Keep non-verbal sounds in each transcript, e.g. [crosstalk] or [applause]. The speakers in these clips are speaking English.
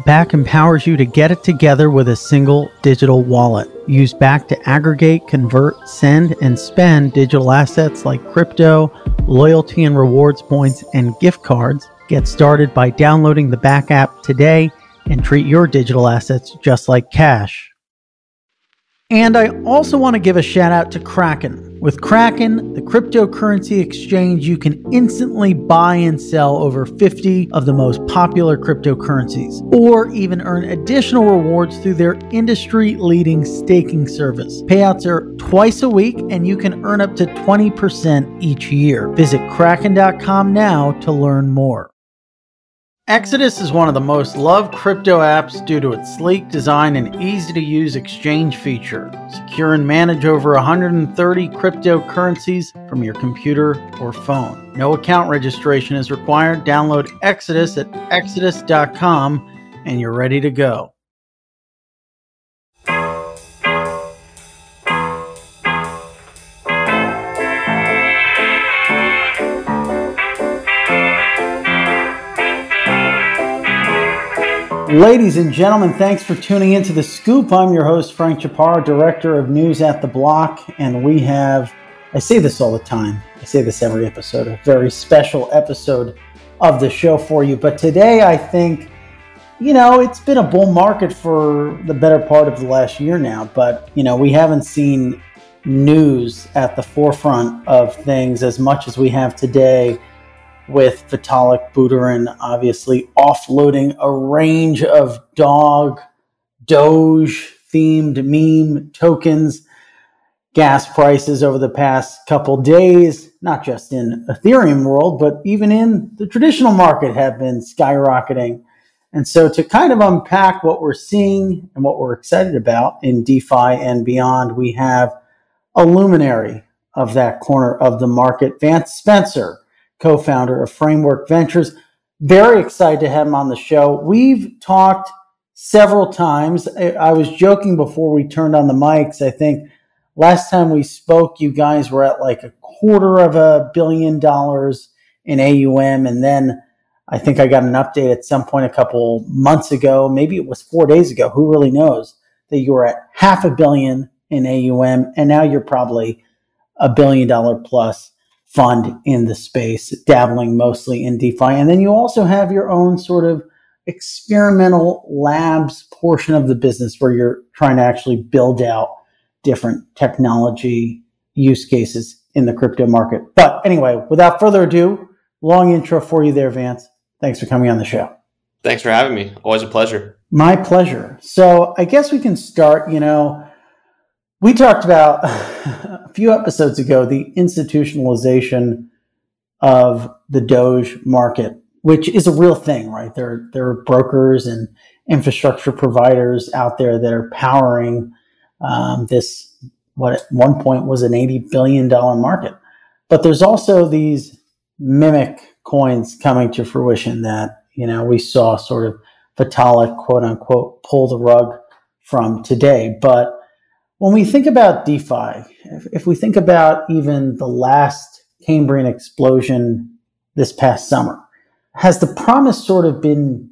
Bakkt empowers you to get it together with a single digital wallet. Use Bakkt to aggregate, convert, send, and spend digital assets like crypto, loyalty and rewards points, and gift cards. Get started by downloading the Bakkt app today and treat your digital assets just like cash. And I also want to give a shout out to Kraken. With Kraken, the cryptocurrency exchange, you can instantly buy and sell over 50 of the most popular cryptocurrencies, or even earn additional rewards through their industry leading staking service. Payouts are twice a week, and you can earn up to 20% each year. Visit kraken.com now to learn more. Exodus is one of the most loved crypto apps due to its sleek design and easy to use exchange feature. Secure and manage over 130 cryptocurrencies from your computer or phone. No account registration is required. Download Exodus at exodus.com and you're ready to go. Ladies and gentlemen, thanks for tuning in to The Scoop. I'm your host, Frank Chaparro, Director of News at the Block, and we have, I say this all the time, I say this every episode, a very special episode of the show for you. But today, I think, you know, it's been a bull market for the better part of the last year now, but, you know, we haven't seen news at the forefront of things as much as we have today with Vitalik Buterin obviously offloading a range of dog, Doge themed meme tokens, gas prices over the past couple days, not just in Ethereum world, but even in the traditional market have been skyrocketing. And so to kind of unpack what we're seeing and what we're excited about in DeFi and beyond, we have a luminary of that corner of the market, Vance Spencer co founder of Framework Ventures. Very excited to have him on the show. We've talked several times. I was joking before we turned on the mics. I think last time we spoke, you guys were at like a quarter of a billion dollars in AUM. And then I think I got an update at some point a couple months ago. Maybe it was four days ago. Who really knows? That you were at half a billion in AUM. And now you're probably a billion dollar plus fund in the space, dabbling mostly in DeFi. And then you also have your own sort of experimental labs portion of the business where you're trying to actually build out different technology use cases in the crypto market. But anyway, without further ado, long intro for you there, Vance. Thanks for coming on the show. Thanks for having me. Always a pleasure. My pleasure. So I guess we can start, you know, we talked about [laughs] a few episodes ago the institutionalization of the Doge market, which is a real thing, right? There, there are brokers and infrastructure providers out there that are powering um, this, what at one point was an $80 billion market. But there's also these mimic coins coming to fruition that, you know, we saw sort of Vitalik, quote unquote, pull the rug from today. But when we think about DeFi, if, if we think about even the last Cambrian explosion this past summer, has the promise sort of been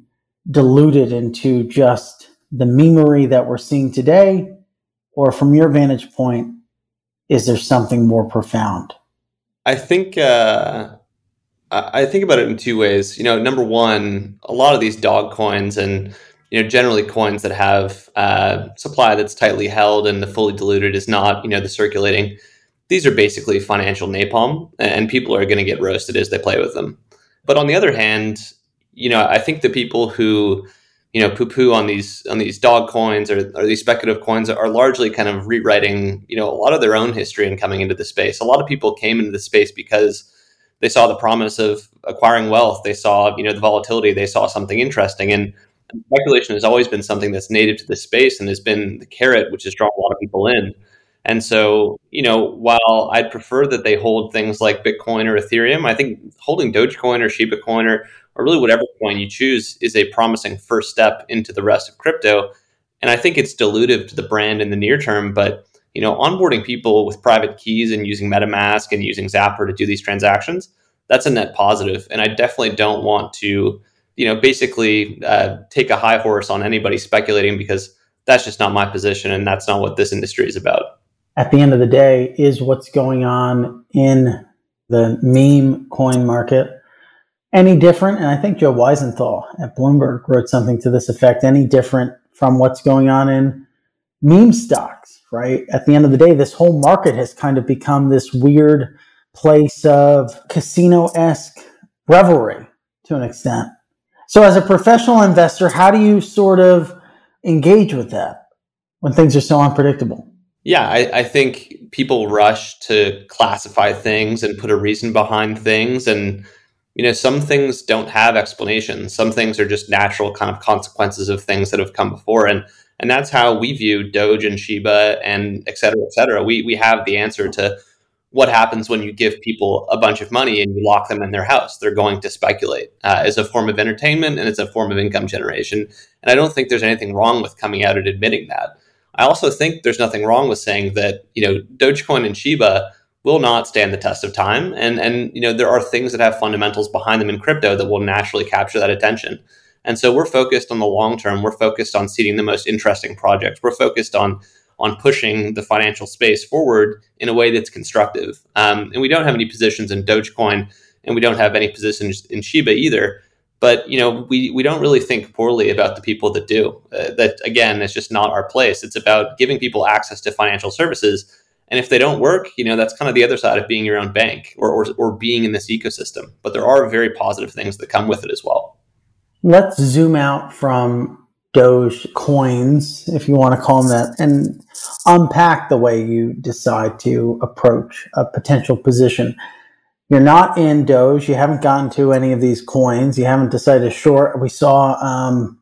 diluted into just the memery that we're seeing today? Or from your vantage point, is there something more profound? I think uh, I think about it in two ways. You know, number one, a lot of these dog coins and you know, generally coins that have uh, supply that's tightly held and the fully diluted is not, you know, the circulating. These are basically financial napalm, and people are going to get roasted as they play with them. But on the other hand, you know, I think the people who, you know, poo-poo on these on these dog coins or, or these speculative coins are largely kind of rewriting, you know, a lot of their own history and coming into the space. A lot of people came into the space because they saw the promise of acquiring wealth. They saw, you know, the volatility. They saw something interesting, and speculation has always been something that's native to the space and has been the carrot, which has drawn a lot of people in. And so, you know, while I'd prefer that they hold things like Bitcoin or Ethereum, I think holding Dogecoin or Shiba Coin or, or really whatever coin you choose is a promising first step into the rest of crypto. And I think it's dilutive to the brand in the near term, but you know, onboarding people with private keys and using MetaMask and using Zapper to do these transactions, that's a net positive. And I definitely don't want to you know, basically uh, take a high horse on anybody speculating because that's just not my position and that's not what this industry is about. At the end of the day, is what's going on in the meme coin market any different? And I think Joe Weisenthal at Bloomberg wrote something to this effect. Any different from what's going on in meme stocks, right? At the end of the day, this whole market has kind of become this weird place of casino esque revelry to an extent. So, as a professional investor, how do you sort of engage with that when things are so unpredictable? Yeah, I, I, think people rush to classify things and put a reason behind things. And, you know, some things don't have explanations. Some things are just natural kind of consequences of things that have come before. And and that's how we view Doge and Shiba and et cetera, et cetera. We we have the answer to what happens when you give people a bunch of money and you lock them in their house. They're going to speculate uh, as a form of entertainment and it's a form of income generation. And I don't think there's anything wrong with coming out and admitting that. I also think there's nothing wrong with saying that you know Dogecoin and Shiba will not stand the test of time, and and you know there are things that have fundamentals behind them in crypto that will naturally capture that attention. And so we're focused on the long term. We're focused on seeding the most interesting projects. We're focused on on pushing the financial space forward in a way that's constructive. Um, and we don't have any positions in Dogecoin, and we don't have any positions in Shiba either. But you know, we we don't really think poorly about the people that do. Uh, that again, it's just not our place. It's about giving people access to financial services. And if they don't work, you know, that's kind of the other side of being your own bank or, or, or being in this ecosystem. But there are very positive things that come with it as well. Let's zoom out from Doge coins, if you want to call them that, and unpack the way you decide to approach a potential position. You're not in Doge. You haven't gotten to any of these coins. You haven't decided short. We saw um,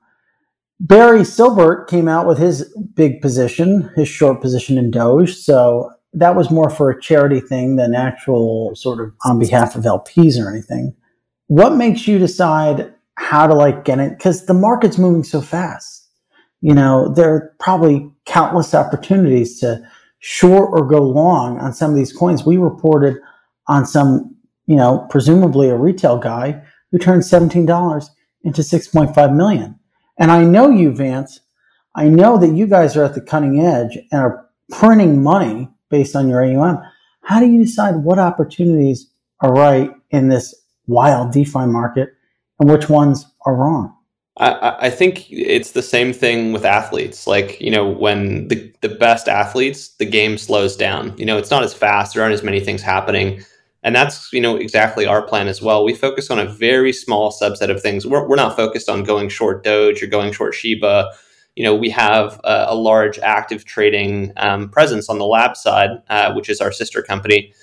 Barry Silbert came out with his big position, his short position in Doge. So that was more for a charity thing than actual sort of on behalf of LPs or anything. What makes you decide how to like get it because the market's moving so fast. You know, there are probably countless opportunities to short or go long on some of these coins. We reported on some, you know, presumably a retail guy who turned $17 into 6.5 million. And I know you, Vance, I know that you guys are at the cutting edge and are printing money based on your AUM. How do you decide what opportunities are right in this wild DeFi market and which ones are wrong? I, I think it's the same thing with athletes. Like, you know, when the, the best athletes, the game slows down. You know, it's not as fast, there aren't as many things happening. And that's, you know, exactly our plan as well. We focus on a very small subset of things. We're, we're not focused on going short Doge or going short Shiba. You know, we have a, a large active trading um, presence on the lab side, uh, which is our sister company.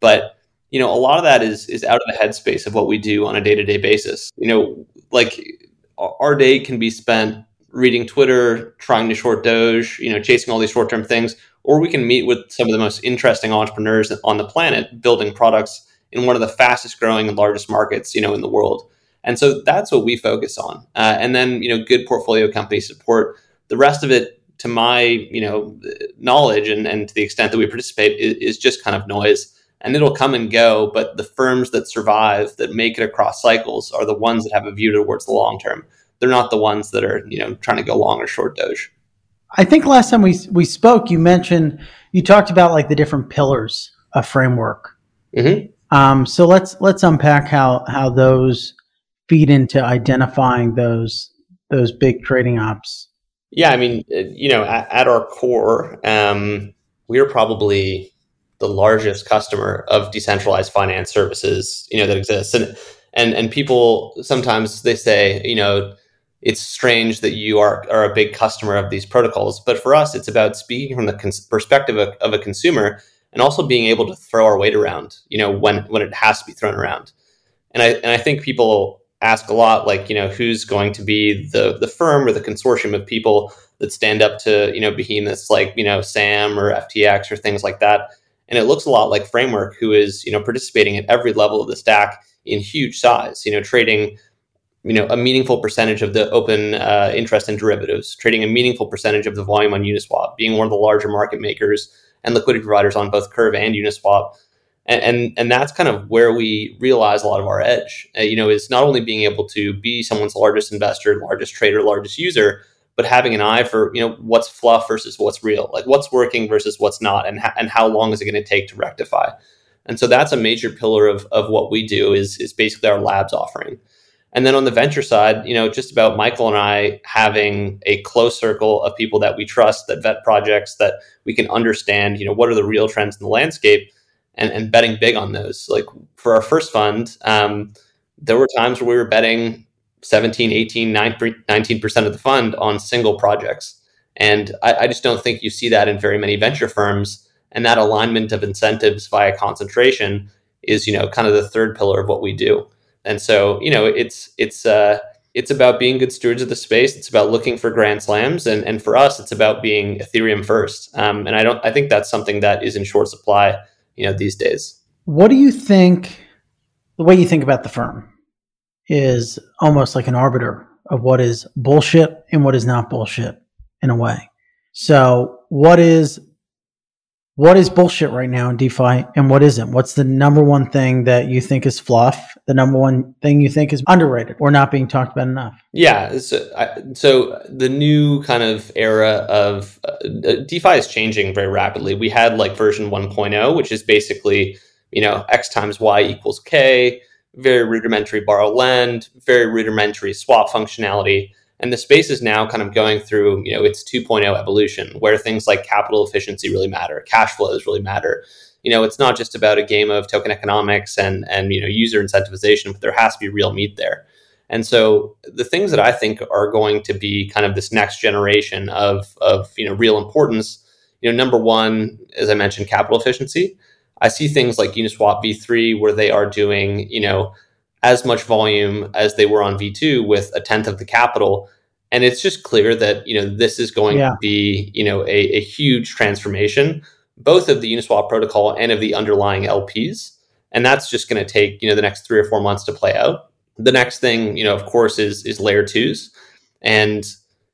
But you know, a lot of that is is out of the headspace of what we do on a day to day basis. You know, like our day can be spent reading Twitter, trying to short Doge, you know, chasing all these short term things, or we can meet with some of the most interesting entrepreneurs on the planet, building products in one of the fastest growing and largest markets, you know, in the world. And so that's what we focus on. Uh, and then, you know, good portfolio company support. The rest of it, to my, you know, knowledge and, and to the extent that we participate, is, is just kind of noise and it'll come and go. But the firms that survive, that make it across cycles, are the ones that have a view towards the long term. They're not the ones that are, you know, trying to go long or short Doge. I think last time we we spoke, you mentioned you talked about like the different pillars of framework. Mm-hmm. Um, so let's let's unpack how how those feed into identifying those those big trading ops. Yeah, I mean, you know, at, at our core, um, we're probably the largest customer of decentralized finance services you know that exists. And and and people sometimes they say you know it's strange that you are are a big customer of these protocols. But for us it's about speaking from the cons- perspective of, of a consumer and also being able to throw our weight around you know when when it has to be thrown around. And i and i think people ask a lot like you know who's going to be the the firm or the consortium of people that stand up to you know behemoths like you know sam or ftx or things like that and it looks a lot like Framework, who is you know participating at every level of the stack in huge size. You know, trading you know a meaningful percentage of the open uh, interest in derivatives, trading a meaningful percentage of the volume on Uniswap, being one of the larger market makers and liquidity providers on both Curve and Uniswap. And, and, and that's kind of where we realize a lot of our edge. Uh, you know, is not only being able to be someone's largest investor, largest trader, largest user, but having an eye for you know what's fluff versus what's real, like what's working versus what's not, and ha- and how long is it going to take to rectify. And so that's a major pillar of, of what we do is, is basically our labs offering. And then on the venture side, you know, just about Michael and I having a close circle of people that we trust that vet projects that we can understand, you know, what are the real trends in the landscape and, and betting big on those. Like for our first fund, um, there were times where we were betting 17, 18, 19% of the fund on single projects. And I, I just don't think you see that in very many venture firms. And that alignment of incentives via concentration is you know kind of the third pillar of what we do. And so you know it's it's uh it's about being good stewards of the space. It's about looking for grand slams. And and for us it's about being ethereum first. Um, and i don't i think that's something that is in short supply you know these days. What do you think the way you think about the firm is almost like an arbiter of what is bullshit and what is not bullshit in a way so what is what is bullshit right now in DeFi and what isn't? What's the number one thing that you think is fluff? The number one thing you think is underrated or not being talked about enough? Yeah. So, I, so the new kind of era of uh, DeFi is changing very rapidly. We had like version 1.0, which is basically, you know, X times Y equals K, very rudimentary borrow lend, very rudimentary swap functionality. And the space is now kind of going through, you know, its 2.0 evolution where things like capital efficiency really matter, cash flows really matter. You know, it's not just about a game of token economics and and you know user incentivization, but there has to be real meat there. And so the things that I think are going to be kind of this next generation of of you know real importance, you know, number one, as I mentioned, capital efficiency. I see things like Uniswap v3 where they are doing, you know, as much volume as they were on V2 with a tenth of the capital. And it's just clear that, you know, this is going yeah. to be, you know, a, a huge transformation, both of the Uniswap protocol and of the underlying LPs. And that's just going to take, you know, the next three or four months to play out. The next thing, you know, of course, is is layer twos. And,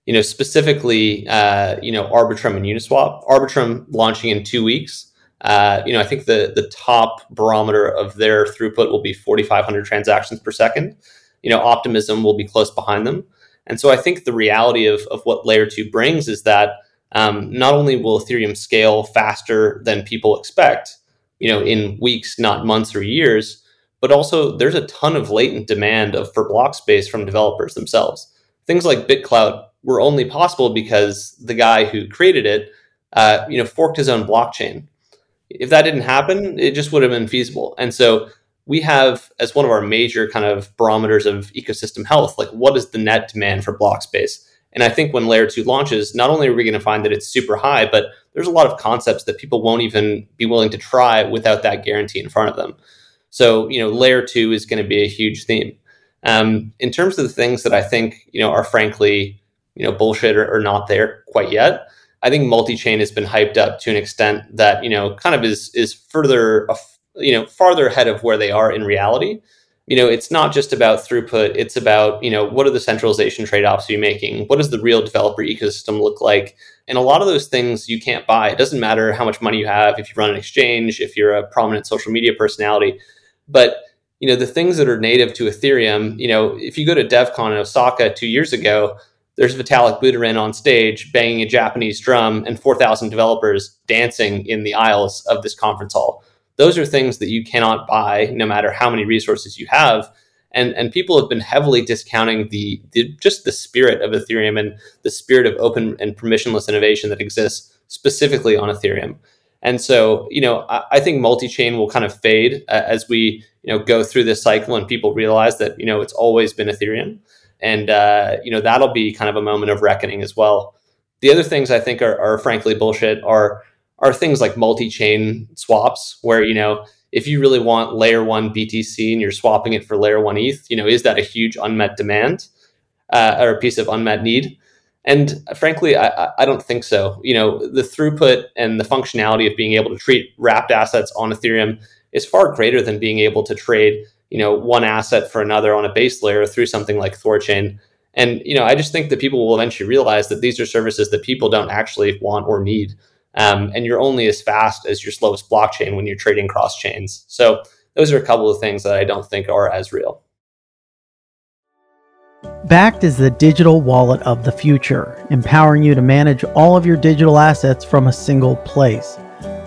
you know, specifically, uh, you know, Arbitrum and Uniswap. Arbitrum launching in two weeks uh, you know, I think the the top barometer of their throughput will be 4,500 transactions per second. You know, Optimism will be close behind them, and so I think the reality of of what Layer two brings is that um, not only will Ethereum scale faster than people expect, you know, in weeks, not months or years, but also there's a ton of latent demand of for block space from developers themselves. Things like BitClout were only possible because the guy who created it, uh, you know, forked his own blockchain if that didn't happen, it just would have been feasible. And so we have as one of our major kind of barometers of ecosystem health, like what is the net demand for block space? And I think when layer two launches, not only are we going to find that it's super high, but there's a lot of concepts that people won't even be willing to try without that guarantee in front of them. So, you know, layer two is going to be a huge theme. Um, in terms of the things that I think, you know, are frankly, you know, bullshit or, or not there quite yet, I think multi-chain has been hyped up to an extent that you know kind of is is further uh, you know farther ahead of where they are in reality. You know, it's not just about throughput; it's about you know what are the centralization trade-offs you're making? What does the real developer ecosystem look like? And a lot of those things you can't buy. It doesn't matter how much money you have, if you run an exchange, if you're a prominent social media personality, but you know the things that are native to Ethereum. You know, if you go to DevCon in Osaka two years ago there's Vitalik Buterin on stage banging a Japanese drum and 4,000 developers dancing in the aisles of this conference hall. Those are things that you cannot buy no matter how many resources you have. And, and people have been heavily discounting the, the just the spirit of Ethereum and the spirit of open and permissionless innovation that exists specifically on Ethereum. And so, you know, I, I think multi-chain will kind of fade uh, as we, you know, go through this cycle and people realize that, you know, it's always been Ethereum and uh, you know that'll be kind of a moment of reckoning as well. The other things I think are, are frankly bullshit are are things like multi-chain swaps, where you know if you really want layer one BTC and you're swapping it for layer one ETH, you know is that a huge unmet demand uh, or a piece of unmet need? And frankly, I, I don't think so. You know, the throughput and the functionality of being able to treat wrapped assets on Ethereum is far greater than being able to trade you know one asset for another on a base layer through something like Thorchain. And you know, I just think that people will eventually realize that these are services that people don't actually want or need. Um, and you're only as fast as your slowest blockchain when you're trading cross chains. So those are a couple of things that I don't think are as real. Bakkt is the digital wallet of the future, empowering you to manage all of your digital assets from a single place.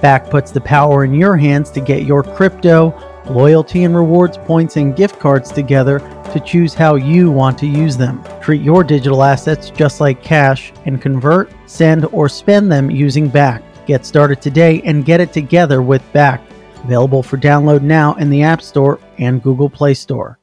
Bakkt puts the power in your hands to get your crypto, loyalty and rewards points, and gift cards together to choose how you want to use them. Treat your digital assets just like cash and convert, send, or spend them using Bakkt. Get started today and get it together with Bakkt. Available for download now in the App Store and Google Play Store.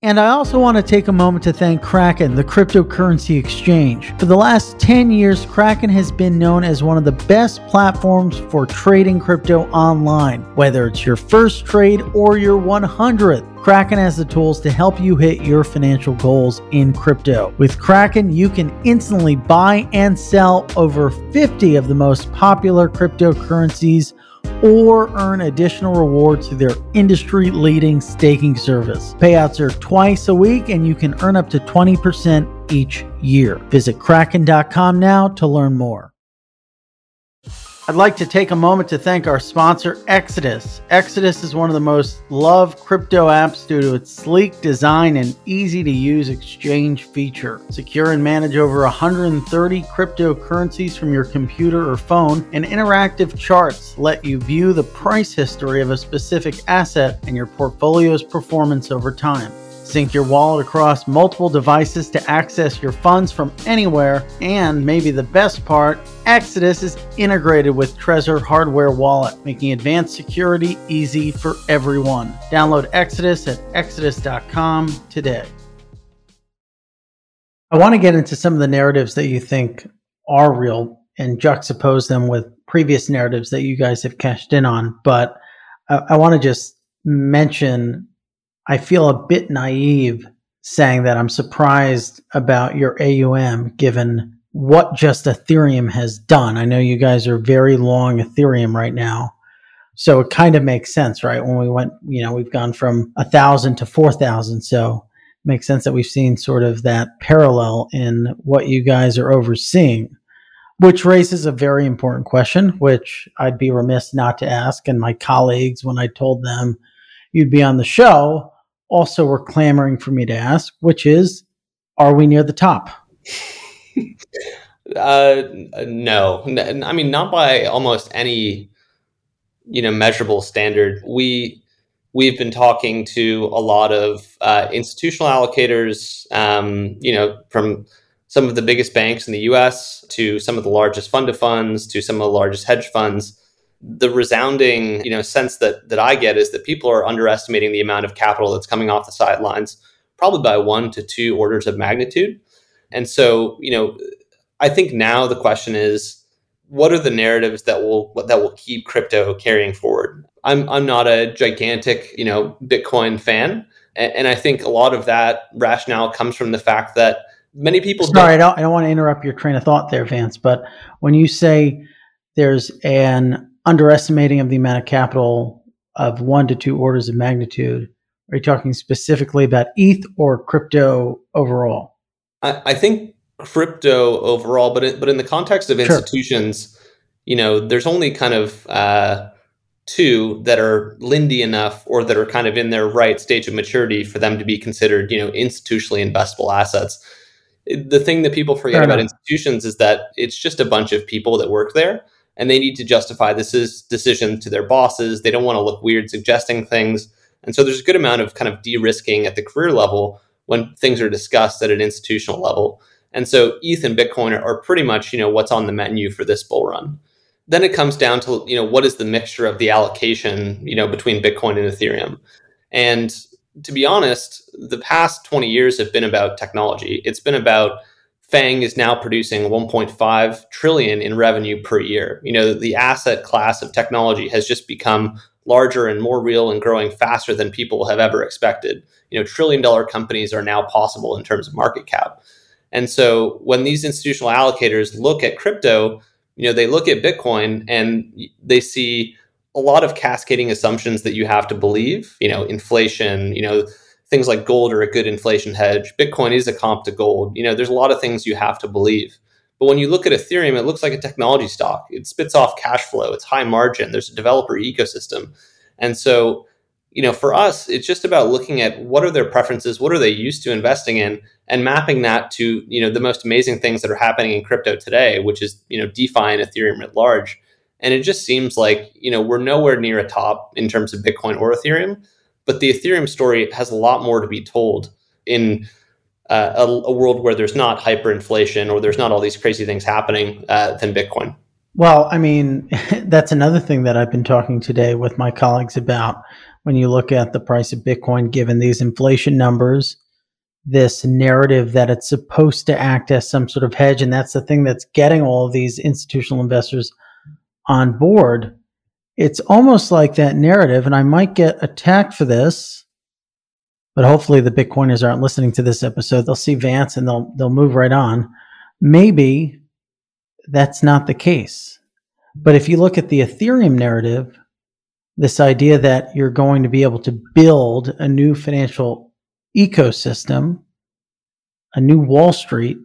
And I also want to take a moment to thank Kraken, the cryptocurrency exchange. For the last 10 years, Kraken has been known as one of the best platforms for trading crypto online. Whether it's your first trade or your 100th, Kraken has the tools to help you hit your financial goals in crypto. With Kraken, you can instantly buy and sell over 50 of the most popular cryptocurrencies or earn additional rewards through their industry leading staking service. Payouts are twice a week and you can earn up to 20% each year. Visit kraken.com now to learn more. I'd like to take a moment to thank our sponsor, Exodus. Exodus is one of the most loved crypto apps due to its sleek design and easy to use exchange feature. Secure and manage over 130 cryptocurrencies from your computer or phone, and interactive charts let you view the price history of a specific asset and your portfolio's performance over time. Sync your wallet across multiple devices to access your funds from anywhere. And maybe the best part, Exodus is integrated with Trezor hardware wallet, making advanced security easy for everyone. Download Exodus at exodus.com today. I want to get into some of the narratives that you think are real and juxtapose them with previous narratives that you guys have cashed in on. But I, I want to just mention I feel a bit naive saying that I'm surprised about your AUM given what just Ethereum has done. I know you guys are very long Ethereum right now. So it kind of makes sense, right? When we went, you know, we've gone from a thousand to four thousand. So it makes sense that we've seen sort of that parallel in what you guys are overseeing, which raises a very important question, which I'd be remiss not to ask. And my colleagues, when I told them you'd be on the show, also were clamoring for me to ask, which is, are we near the top? [laughs] uh, no, I mean not by almost any you know measurable standard. We we've been talking to a lot of uh, institutional allocators, um, you know, from some of the biggest banks in the U.S. to some of the largest fund of funds to some of the largest hedge funds the resounding you know sense that that I get is that people are underestimating the amount of capital that's coming off the sidelines, probably by one to two orders of magnitude. And so, you know, I think now the question is, what are the narratives that will that will keep crypto carrying forward? I'm I'm not a gigantic you know Bitcoin fan, and, and I think a lot of that rationale comes from the fact that many people. Sorry, don't, I don't I don't want to interrupt your train of thought there, Vance. But when you say there's an underestimating of the amount of capital of one to two orders of magnitude? Are you talking specifically about ETH or crypto overall? I, I think crypto overall, but it, but in the context of institutions, sure. you know, there's only kind of uh, two that are lindy enough or that are kind of in their right stage of maturity for them to be considered, you know, institutionally investable assets. The thing that people forget Fair about enough. institutions is that it's just a bunch of people that work there and they need to justify this is decision to their bosses. They don't want to look weird suggesting things. And so there's a good amount of kind of de-risking at the career level when things are discussed at an institutional level. And so ETH and Bitcoin are, are pretty much, you know, what's on the menu for this bull run. Then it comes down to, you know, what is the mixture of the allocation, you know, between Bitcoin and Ethereum. And to be honest, the past 20 years have been about technology. It's been about FAANG is now producing 1.5 trillion in revenue per year. You know, the asset class of technology has just become larger and more real and growing faster than people have ever expected. You know, trillion dollar companies are now possible in terms of market cap. And so when these institutional allocators look at crypto, you know, they look at Bitcoin and they see a lot of cascading assumptions that you have to believe, you know, inflation, you know, things like gold are a good inflation hedge. Bitcoin is a comp to gold. You know, there's a lot of things you have to believe. But when you look at Ethereum, it looks like a technology stock. It spits off cash flow. It's high margin. There's a developer ecosystem. And so, you know, for us, it's just about looking at what are their preferences, what are they used to investing in, and mapping that to, you know, the most amazing things that are happening in crypto today, which is, you know, DeFi and Ethereum at large. And it just seems like, you know, we're nowhere near a top in terms of Bitcoin or Ethereum, but the Ethereum story has a lot more to be told in uh, a, a, world where there's not hyperinflation or there's not all these crazy things happening uh, than Bitcoin. Well, I mean, [laughs] that's another thing that I've been talking today with my colleagues about. When you look at the price of Bitcoin, given these inflation numbers, this narrative that it's supposed to act as some sort of hedge, and that's the thing that's getting all of these institutional investors on board. It's almost like that narrative, and I might get attacked for this but hopefully the Bitcoiners aren't listening to this episode. They'll see Vance and they'll they'll move right on. Maybe that's not the case. But if you look at the Ethereum narrative, this idea that you're going to be able to build a new financial ecosystem, a new Wall Street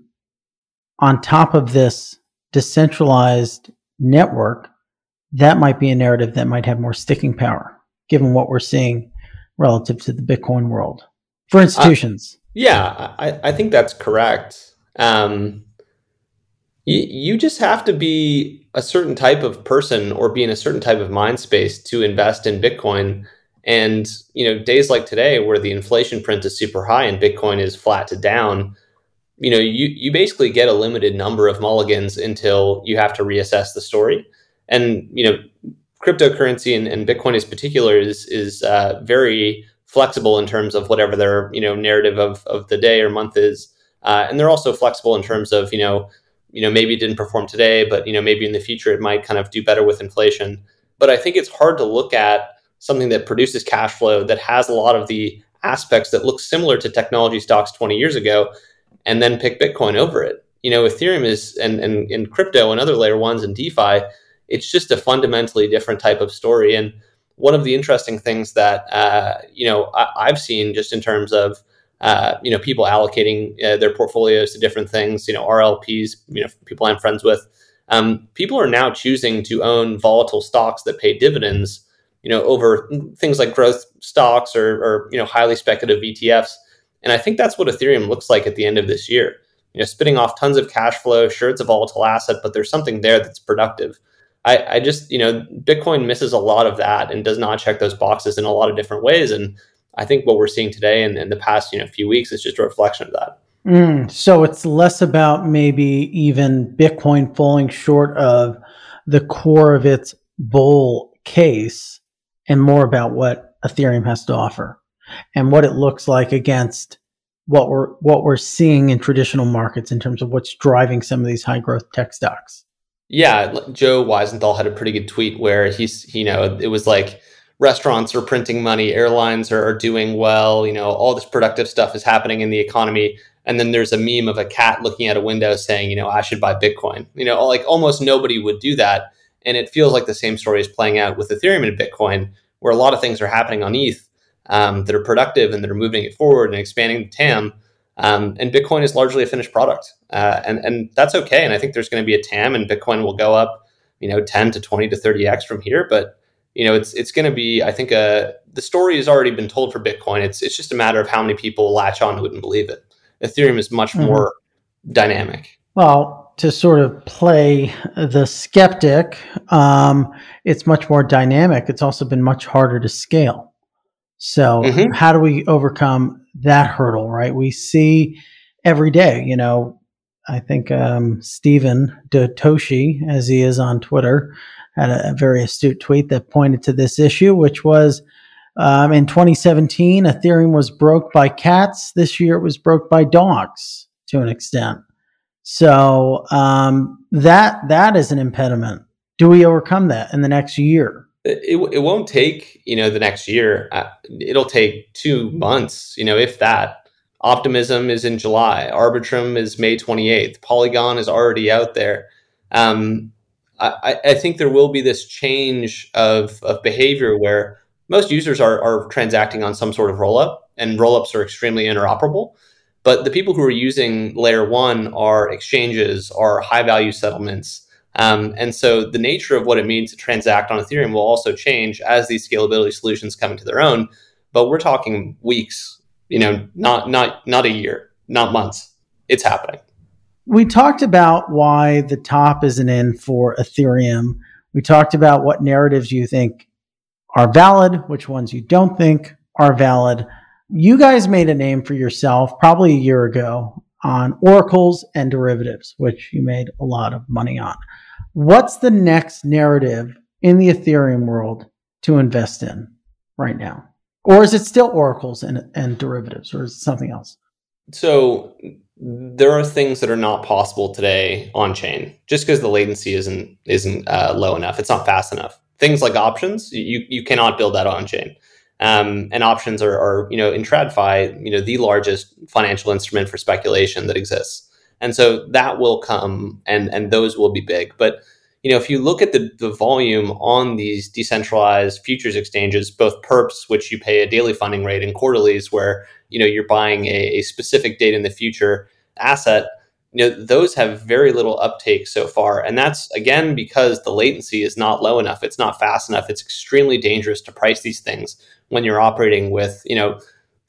on top of this decentralized network, that might be a narrative that might have more sticking power, given what we're seeing relative to the Bitcoin world for institutions. Uh, yeah, I, I think that's correct. Um, you, you just have to be a certain type of person or be in a certain type of mind space to invest in Bitcoin. And you know, days like today, where the inflation print is super high and Bitcoin is flat to down, you know, you you basically get a limited number of mulligans until you have to reassess the story. And you know, cryptocurrency and, and Bitcoin in particular is is uh, very flexible in terms of whatever their you know narrative of, of the day or month is, uh, and they're also flexible in terms of you know you know maybe it didn't perform today, but you know maybe in the future it might kind of do better with inflation. But I think it's hard to look at something that produces cash flow that has a lot of the aspects that look similar to technology stocks 20 years ago and then pick Bitcoin over it. You know, Ethereum is and and, and crypto and other layer ones and DeFi it's just a fundamentally different type of story. And one of the interesting things that uh, you know I, have seen just in terms of uh, you know people allocating uh, their portfolios to different things, you know RLPs, you know people I'm friends with, um, people are now choosing to own volatile stocks that pay dividends, you know, over things like growth stocks or, or you know highly speculative ETFs. And I think that's what Ethereum looks like at the end of this year. You know, spitting off tons of cash flow. Sure, it's a volatile asset, but there's something there that's productive. I, I just, you know, Bitcoin misses a lot of that and does not check those boxes in a lot of different ways. And I think what we're seeing today and in the past, you know, few weeks is just a reflection of that. Mm, so it's less about maybe even Bitcoin falling short of the core of its bull case and more about what Ethereum has to offer and what it looks like against what we're what we're seeing in traditional markets in terms of what's driving some of these high growth tech stocks. Yeah, Joe Weisenthal had a pretty good tweet where he's, you know, it was like restaurants are printing money, airlines are, are doing well, you know, all this productive stuff is happening in the economy. And then there's a meme of a cat looking at a window saying, you know, I should buy Bitcoin. You know, like almost nobody would do that. And it feels like the same story is playing out with Ethereum and Bitcoin, where a lot of things are happening on ETH um, that are productive and that are moving it forward and expanding the TAM. Um, and Bitcoin is largely a finished product, uh, and and that's okay. And I think there's going to be a TAM, and Bitcoin will go up, you know, 10 to 20 to 30 x from here. But you know, it's it's going to be, I think, uh, the story has already been told for Bitcoin. It's it's just a matter of how many people latch on to it and believe it. Ethereum is much mm-hmm. more dynamic. Well, to sort of play the skeptic, um, it's much more dynamic. It's also been much harder to scale. So, mm-hmm. how do we overcome that hurdle, right? We see every day, you know, I think um, Stephen Dotoshi, as he is on Twitter, had a, a, very astute tweet that pointed to this issue, which was um, in 2017, Ethereum was broke by cats. This year, it was broke by dogs to an extent. So um, that that is an impediment. Do we overcome that in the next year? It, it won't take you know the next year. Uh, it'll take two months you know if that. Optimism is in july. Arbitrum is may 28th polygon is already out there. Um, I, I, think there will be this change of, of behavior where most users are, are transacting on some sort of rollup and rollups are extremely interoperable. But the people who are using layer one are exchanges, are high value settlements. Um, and so the nature of what it means to transact on Ethereum will also change as these scalability solutions come into their own. But we're talking weeks, you know, not not not a year, not months. It's happening. We talked about why the top isn't in for Ethereum. We talked about what narratives you think are valid, which ones you don't think are valid. You guys made a name for yourself probably a year ago on oracles and derivatives, which you made a lot of money on. What's the next narrative in the Ethereum world to invest in right now? Or is it still oracles and, and derivatives, or is it something else? So there are things that are not possible today on chain just because the latency isn't isn't uh, low enough. It's not fast enough. Things like options, you you cannot build that on chain. Um, and options are, are, you know, in TradFi, you know, the largest financial instrument for speculation that exists. And so that will come and, and those will be big. But, you know, if you look at the, the volume on these decentralized futures exchanges, both perps, which you pay a daily funding rate, and quarterlies, where, you know, you're buying a, a specific date in the future asset, you know those have very little uptake so far. And that's again because the latency is not low enough. It's not fast enough. It's extremely dangerous to price these things when you're operating with you know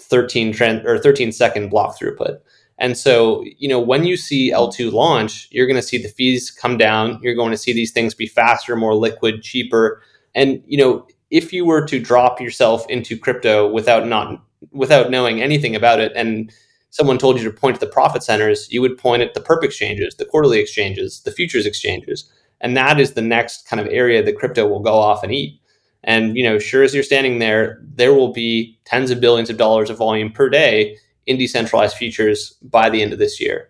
13 trend or 13 second block throughput and so you know when you see l2 launch you're going to see the fees come down you're going to see these things be faster more liquid cheaper and you know if you were to drop yourself into crypto without not without knowing anything about it and someone told you to point to the profit centers, you would point at the perp exchanges, the quarterly exchanges, the futures exchanges. And that is the next kind of area that crypto will go off and eat. And, you know, sure as you're standing there, there will be tens of billions of dollars of volume per day in decentralized futures by the end of this year.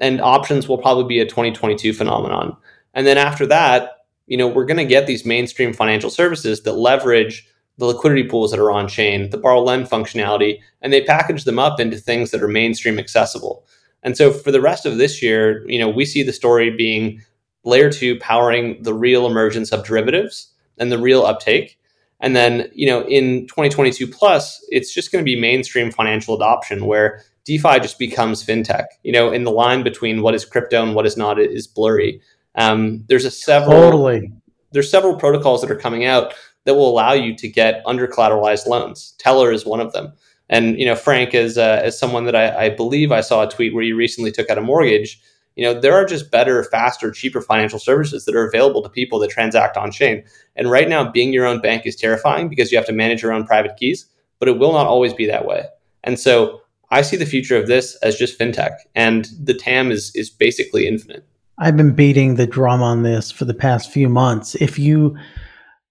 And options will probably be a 2022 phenomenon. And then after that, you know, we're going to get these mainstream financial services that leverage the liquidity pools that are on chain, the borrow lend functionality, and they package them up into things that are mainstream accessible. And so for the rest of this year, you know, we see the story being layer two powering the real emergence of derivatives and the real uptake. And then, you know, in 2022 plus, it's just going to be mainstream financial adoption where DeFi just becomes fintech. You know, in the line between what is crypto and what is not is blurry. Um, there's a several totally. There's several protocols that are coming out that will allow you to get under collateralized loans. Teller is one of them. And you know, Frank is uh, as someone that I, I, believe I saw a tweet where you recently took out a mortgage. You know, there are just better, faster, cheaper financial services that are available to people that transact on chain. And right now, being your own bank is terrifying because you have to manage your own private keys, but it will not always be that way. And so, I see the future of this as just fintech, and the TAM is is basically infinite. I've been beating the drum on this for the past few months. If you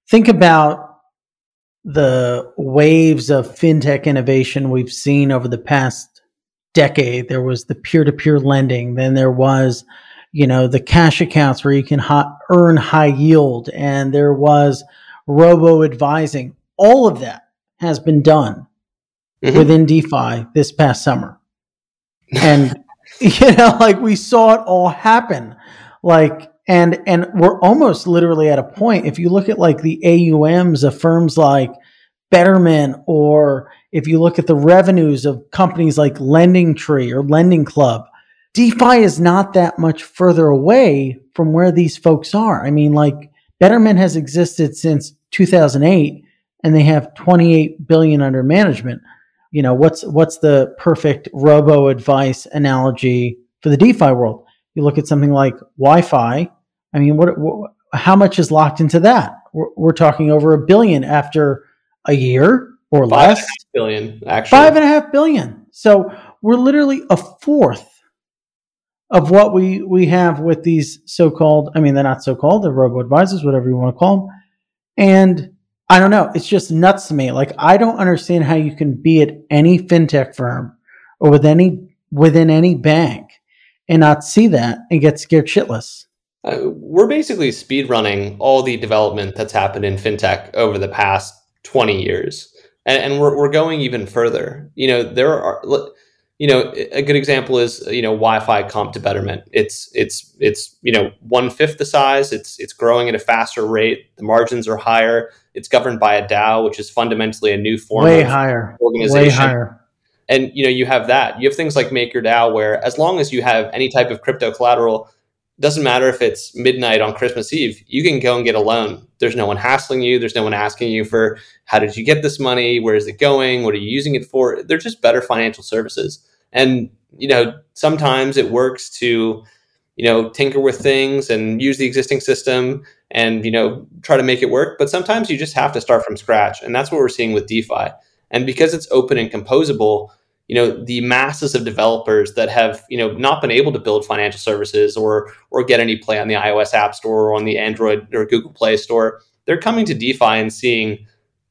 think about the waves of fintech innovation we've seen over the past decade. There was the peer to peer lending, then there was, you know, the cash accounts where you can ha- earn high yield, and there was robo advising. All of that has been done mm-hmm. within DeFi this past summer. And, [laughs] you know, like we saw it all happen. Like, and and we're almost literally at a point if you look at like the AUMs of firms like Betterment or if you look at the revenues of companies like Lending Tree or Lending Club DeFi is not that much further away from where these folks are. I mean like Betterment has existed since 2008 and they have 28 billion under management. You know, what's what's the perfect robo advice analogy for the DeFi world? You look at something like YFI. I mean, what, what how much is locked into that? We're, we're, talking over a billion after a year or Five less. billion, actually. Five and a half billion. So we're literally a fourth of what we we have with these so-called. I mean, they're not so-called. They're robo advisors, whatever you want to call them. And I don't know. It's just nuts to me. Like I don't understand how you can be at any fintech firm or with any within any bank and not see that and get scared shitless. Uh, we're basically speed running all the development that's happened in fintech over the past 20 years. And, and we're, we're going even further. You know, there are, you know, a good example is, you know, YFI comp to betterment. It's, it's, it's, you know, one fifth the size. It's, it's growing at a faster rate. The margins are higher. It's governed by a DAO, which is fundamentally a new form way higher, organization. Way higher And you know, you have that. You have things like MakerDAO where as long as you have any type of crypto collateral, doesn't matter if it's midnight on Christmas Eve, you can go and get a loan. There's no one hassling you. There's no one asking you for how did you get this money? Where is it going? What are you using it for? They're just better financial services. And, you know, sometimes it works to, you know, tinker with things and use the existing system and, you know, try to make it work. But sometimes you just have to start from scratch. And that's what we're seeing with DeFi. And because it's open and composable, you know the masses of developers that have you know not been able to build financial services or or get any play on the iOS App Store or on the Android or Google Play Store, they're coming to DeFi and seeing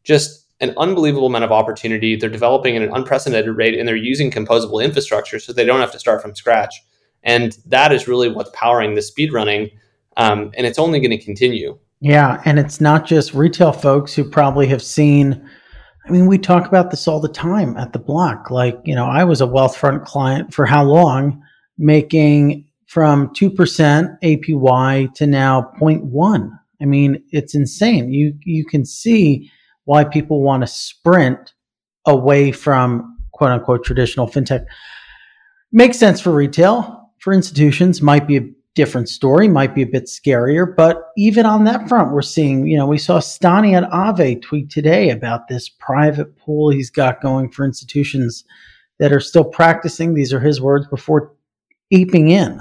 just an unbelievable amount of opportunity. They're developing at an unprecedented rate and they're using composable infrastructure so they don't have to start from scratch. And that is really what's powering the speed running. Um, and it's only going to continue. Yeah. And it's not just retail folks who probably have seen I mean, we talk about this all the time at the block. Like, you know, I was a Wealthfront client for how long, making from 2% APY to now 0.1. I mean, it's insane. You you can see why people want to sprint away from quote unquote traditional fintech. Makes sense for retail. For institutions, might be a different story, might be a bit scarier. But even on that front, we're seeing, you know, we saw Stani at Aave tweet today about this private pool he's got going for institutions that are still practicing. These are his words before aping in.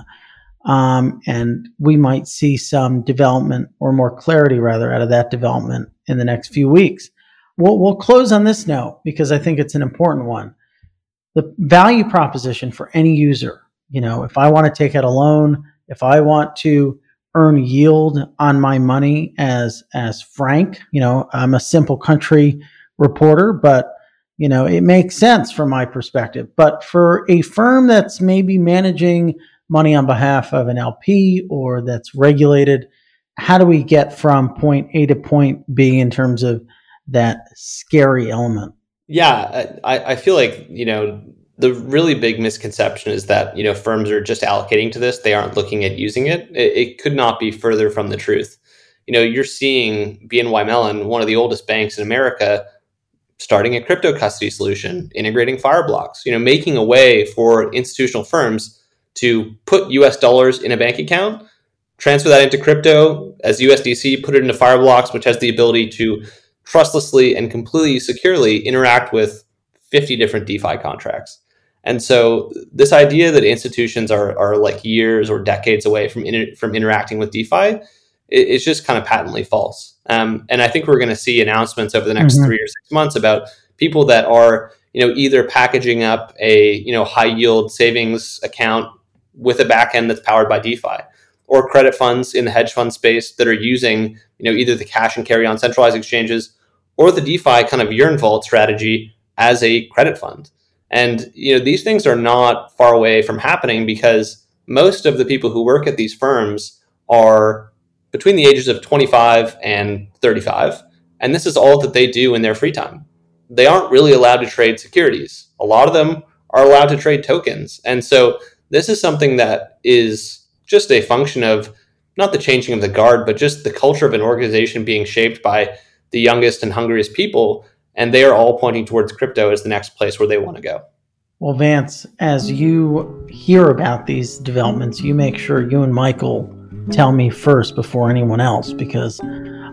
Um, and we might see some development or more clarity, rather, out of that development in the next few weeks. We'll, we'll close on this note because I think it's an important one. The value proposition for any user, you know, if I want to take out a loan, if I want to earn yield on my money as as Frank, you know, I'm a simple country reporter, but you know, it makes sense from my perspective. But for a firm that's maybe managing money on behalf of an LP or that's regulated, how do we get from point A to point B in terms of that scary element? Yeah, I, I feel like, you know, the really big misconception is that you know firms are just allocating to this. They aren't looking at using it. it it, could not be further from the truth. You know you're seeing bny mellon one of the oldest banks in america starting a crypto custody solution integrating fireblocks you know making a way for institutional firms to put us dollars in a bank account transfer that into crypto as usdc put it into fireblocks which has the ability to trustlessly and completely securely interact with 50 different defi contracts and so this idea that institutions are, are like years or decades away from inter- from interacting with DeFi is just kind of patently false. Um, and I think we're going to see announcements over the next mm-hmm. three or six months about people that are you know either packaging up a you know high yield savings account with a backend that's powered by DeFi, or credit funds in the hedge fund space that are using you know either the cash and carry on centralized exchanges or the DeFi kind of yearn vault strategy as a credit fund. And you know, these things are not far away from happening because most of the people who work at these firms are between the ages of 25 and 35, and this is all that they do in their free time. They aren't really allowed to trade securities. A lot of them are allowed to trade tokens. And so this is something that is just a function of not the changing of the guard, but just the culture of an organization being shaped by the youngest and hungriest people and they are all pointing towards crypto as the next place where they want to go. Well, Vance, as you hear about these developments, you make sure you and Michael tell me first before anyone else because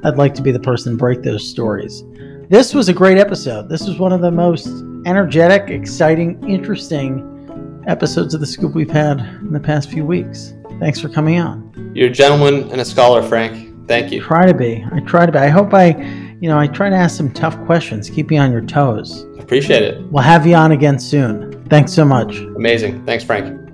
I'd like to be the person to break those stories. This was a great episode. This was one of the most energetic, exciting, interesting episodes of the scoop we've had in the past few weeks. Thanks for coming on. You're a gentleman and a scholar, Frank. Thank you. I try to be. I try to be. I hope I you know, I try to ask some tough questions, keep you on your toes. Appreciate it. We'll have you on again soon. Thanks so much. Amazing. Thanks, Frank.